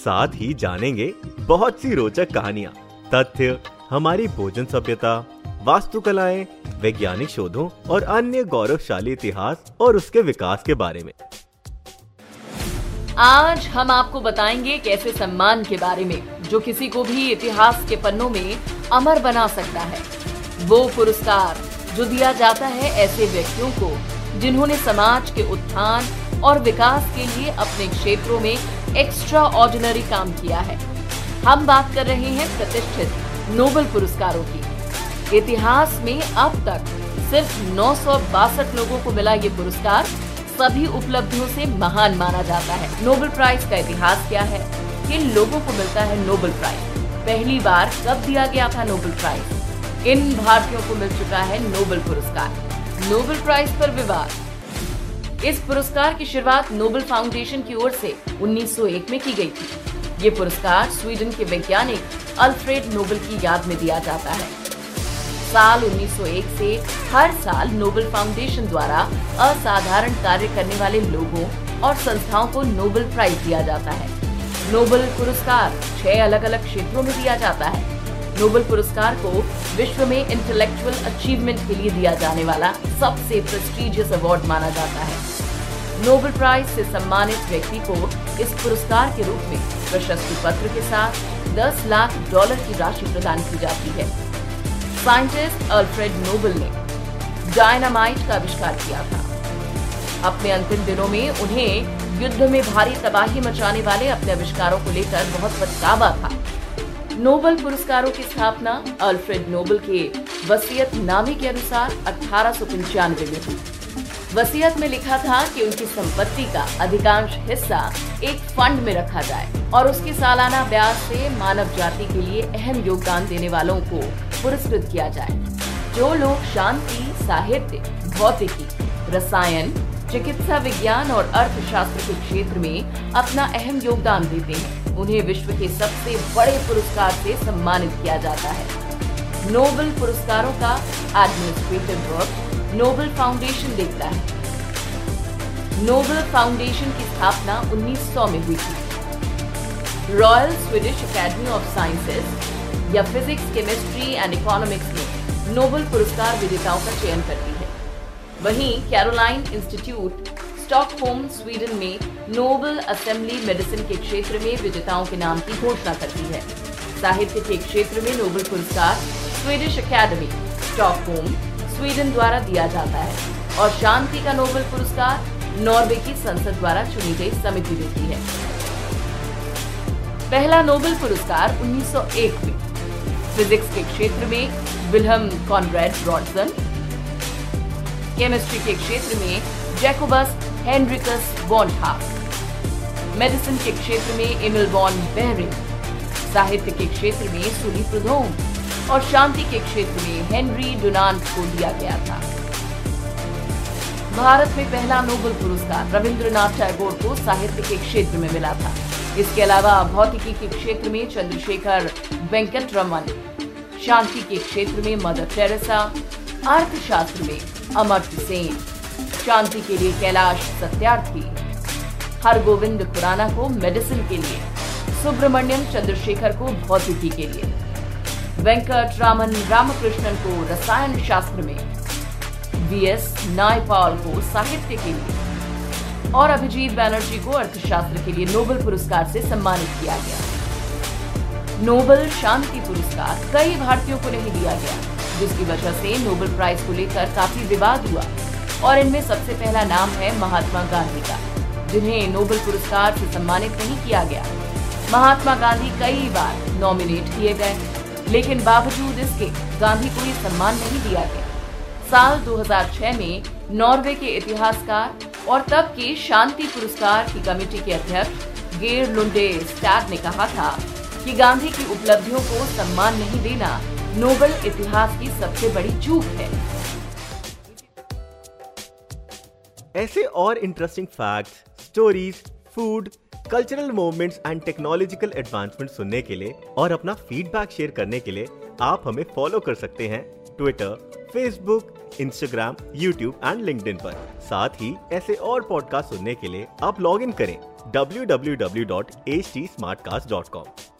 साथ ही जानेंगे बहुत सी रोचक कहानियाँ, तथ्य, हमारी भोजन सभ्यता, वास्तुकलाएँ, वैज्ञानिक शोधों और अन्य गौरवशाली इतिहास और उसके विकास के बारे में। आज हम आपको बताएँगे एक ऐसे सम्मान के बारे में, जो किसी को भी इतिहास के पन्नों में अमर बना सकता है। वो पुरस्कार जो दिया जाता है ऐसे व्यक्तियों को, जिन्होंने समाज के उत्थान और विकास के लिए अपने क्षेत्रों में एक्स्ट्रा ऑर्डिनरी काम किया है। हम बात कर रहे हैं प्रतिष्ठित नोबल पुरस्कारों की। इतिहास में अब तक सिर्फ़ नौ लोगों को मिला ये पुरस्कार। सभी उपलब्धियों से महान माना जाता है। नोबल प्राइज का इतिहास क्या है? किन लोगों को मिलता है नोबल प्राइज? पहली बार कब दिया गया था नोबल प्राइज? इन भारतीयों को मिल चुका है नोबल पुरस्कार। नोबेल प्राइज पर विवाद। इस पुरस्कार की शुरुआत नोबेल फाउंडेशन की ओर से 1901 में की गई थी। ये पुरस्कार स्वीडन के वैज्ञानिक अल्फ्रेड नोबल की याद में दिया जाता है। साल 1901 से हर साल नोबेल फाउंडेशन द्वारा असाधारण कार्य करने वाले लोगों और संस्थाओं को नोबेल प्राइज दिया जाता है। नोबल पुरस्कार छह अलग अलग क्षेत्रों में दिया जाता है। नोबेल पुरस्कार को विश्व में इंटेलेक्चुअल अचीवमेंट के लिए दिया जाने वाला सबसे प्रेस्टिजियस अवार्ड माना जाता है। नोबेल प्राइज से सम्मानित व्यक्ति को इस पुरस्कार के रूप में प्रशस्ति पत्र के साथ 10 लाख डॉलर की राशि प्रदान की जाती है। साइंटिस्ट अल्फ्रेड नोबल ने डायनामाइट का आविष्कार किया था। अपने अंतिम दिनों में उन्हें युद्ध में भारी तबाही मचाने वाले अपने आविष्कारों को लेकर बहुत पछतावा था। नोबल पुरस्कारों की स्थापना अल्फ्रेड नोबल के वसीयत नामे के अनुसार अठारह में हुई। वसीयत में लिखा था कि उनकी संपत्ति का अधिकांश हिस्सा एक फंड में रखा जाए और उसकी सालाना ब्याज से मानव जाति के लिए अहम योगदान देने वालों को पुरस्कृत किया जाए। जो लोग शांति, साहित्य, भौतिकी, रसायन चिकित्सा विज्ञान और अर्थशास्त्र के क्षेत्र में अपना अहम योगदान देते हैं। उन्हें विश्व के सबसे बड़े पुरस्कार से सम्मानित किया जाता है। नोबेल पुरस्कारों का एडमिनिस्ट्रेटिव वर्क नोबेल फाउंडेशन देखता है। नोबेल फाउंडेशन की स्थापना 1900 में हुई थी। Royal Swedish Academy of Sciences या फिजिक्स, केमिस्ट्री एंड इकोनॉमिक्स में नोबेल पुरस्कार विजेताओं का चयन करती है। वहीं कैरोलाइन इंस्टीट्यूट स्टॉकहोम स्वीडन में नोबल असेंबली मेडिसिन के क्षेत्र में विजेताओं के नाम की घोषणा करती है। साहित्य के क्षेत्र में नोबल पुरस्कार स्वीडिश अकेडमी स्टॉकहोम स्वीडन द्वारा दिया जाता है और शांति का नोबल पुरस्कार नॉर्वे की संसद द्वारा चुनी गई समिति देती है। पहला नोबेल पुरस्कार 1901 में फिजिक्स के क्षेत्र में विलहम कॉनरेड ब्रॉडसन केमिस्ट्री के क्षेत्र में जैकोबस हेनरिकस बॉन्डहाफ मेडिसिन के क्षेत्र में एमिल बॉन बेहरिंग। साहित्य के क्षेत्र में सुनी प्रधोम और शांति के क्षेत्र में हेनरी डोनाल्ड को दिया गया था। भारत में पहला नोबेल पुरस्कार रविंद्रनाथ टैगोर को साहित्य के क्षेत्र में मिला था। इसके अलावा भौतिकी के क्षेत्र में चंद्रशेखर वेंकट रमन शांति के क्षेत्र में मदर टेरेसा। अर्थशास्त्र में अमर्त्य सेन शांति के लिए कैलाश सत्यार्थी। हरगोविंद खुराना को मेडिसिन के लिए। सुब्रमण्यम चंद्रशेखर को भौतिकी के लिए। वेंकट रामन रामकृष्णन को रसायन शास्त्र में। वी एस नायपाल को साहित्य के लिए। और अभिजीत बैनर्जी को अर्थशास्त्र के लिए नोबेल पुरस्कार से सम्मानित किया गया। नोबेल शांति पुरस्कार कई भारतीयों को नहीं दिया गया। जिसकी वजह से नोबेल प्राइज को लेकर काफ़ी विवाद हुआ। और इनमें सबसे पहला नाम है महात्मा गांधी का, जिन्हें नोबेल पुरस्कार से सम्मानित नहीं किया गया। महात्मा गांधी कई बार नॉमिनेट किए गए, लेकिन बावजूद इसके गांधी को ये सम्मान नहीं दिया गया। साल 2006 में नॉर्वे के इतिहासकार और तब के शांति पुरस्कार की कमेटी के अध्यक्ष गेर लुंडे स्टैग ने कहा था कि गांधी की उपलब्धियों को सम्मान नहीं देना नोबल इतिहास की सबसे बड़ी चूक है। ऐसे और interesting facts, stories food cultural movements and technological advancement सुनने के लिए और अपना फीडबैक शेयर करने के लिए आप हमें फॉलो कर सकते हैं Twitter Facebook Instagram YouTube and LinkedIn पर। साथ ही ऐसे और पॉडकास्ट सुनने के लिए आप लॉग इन करें www.htsmartcast.com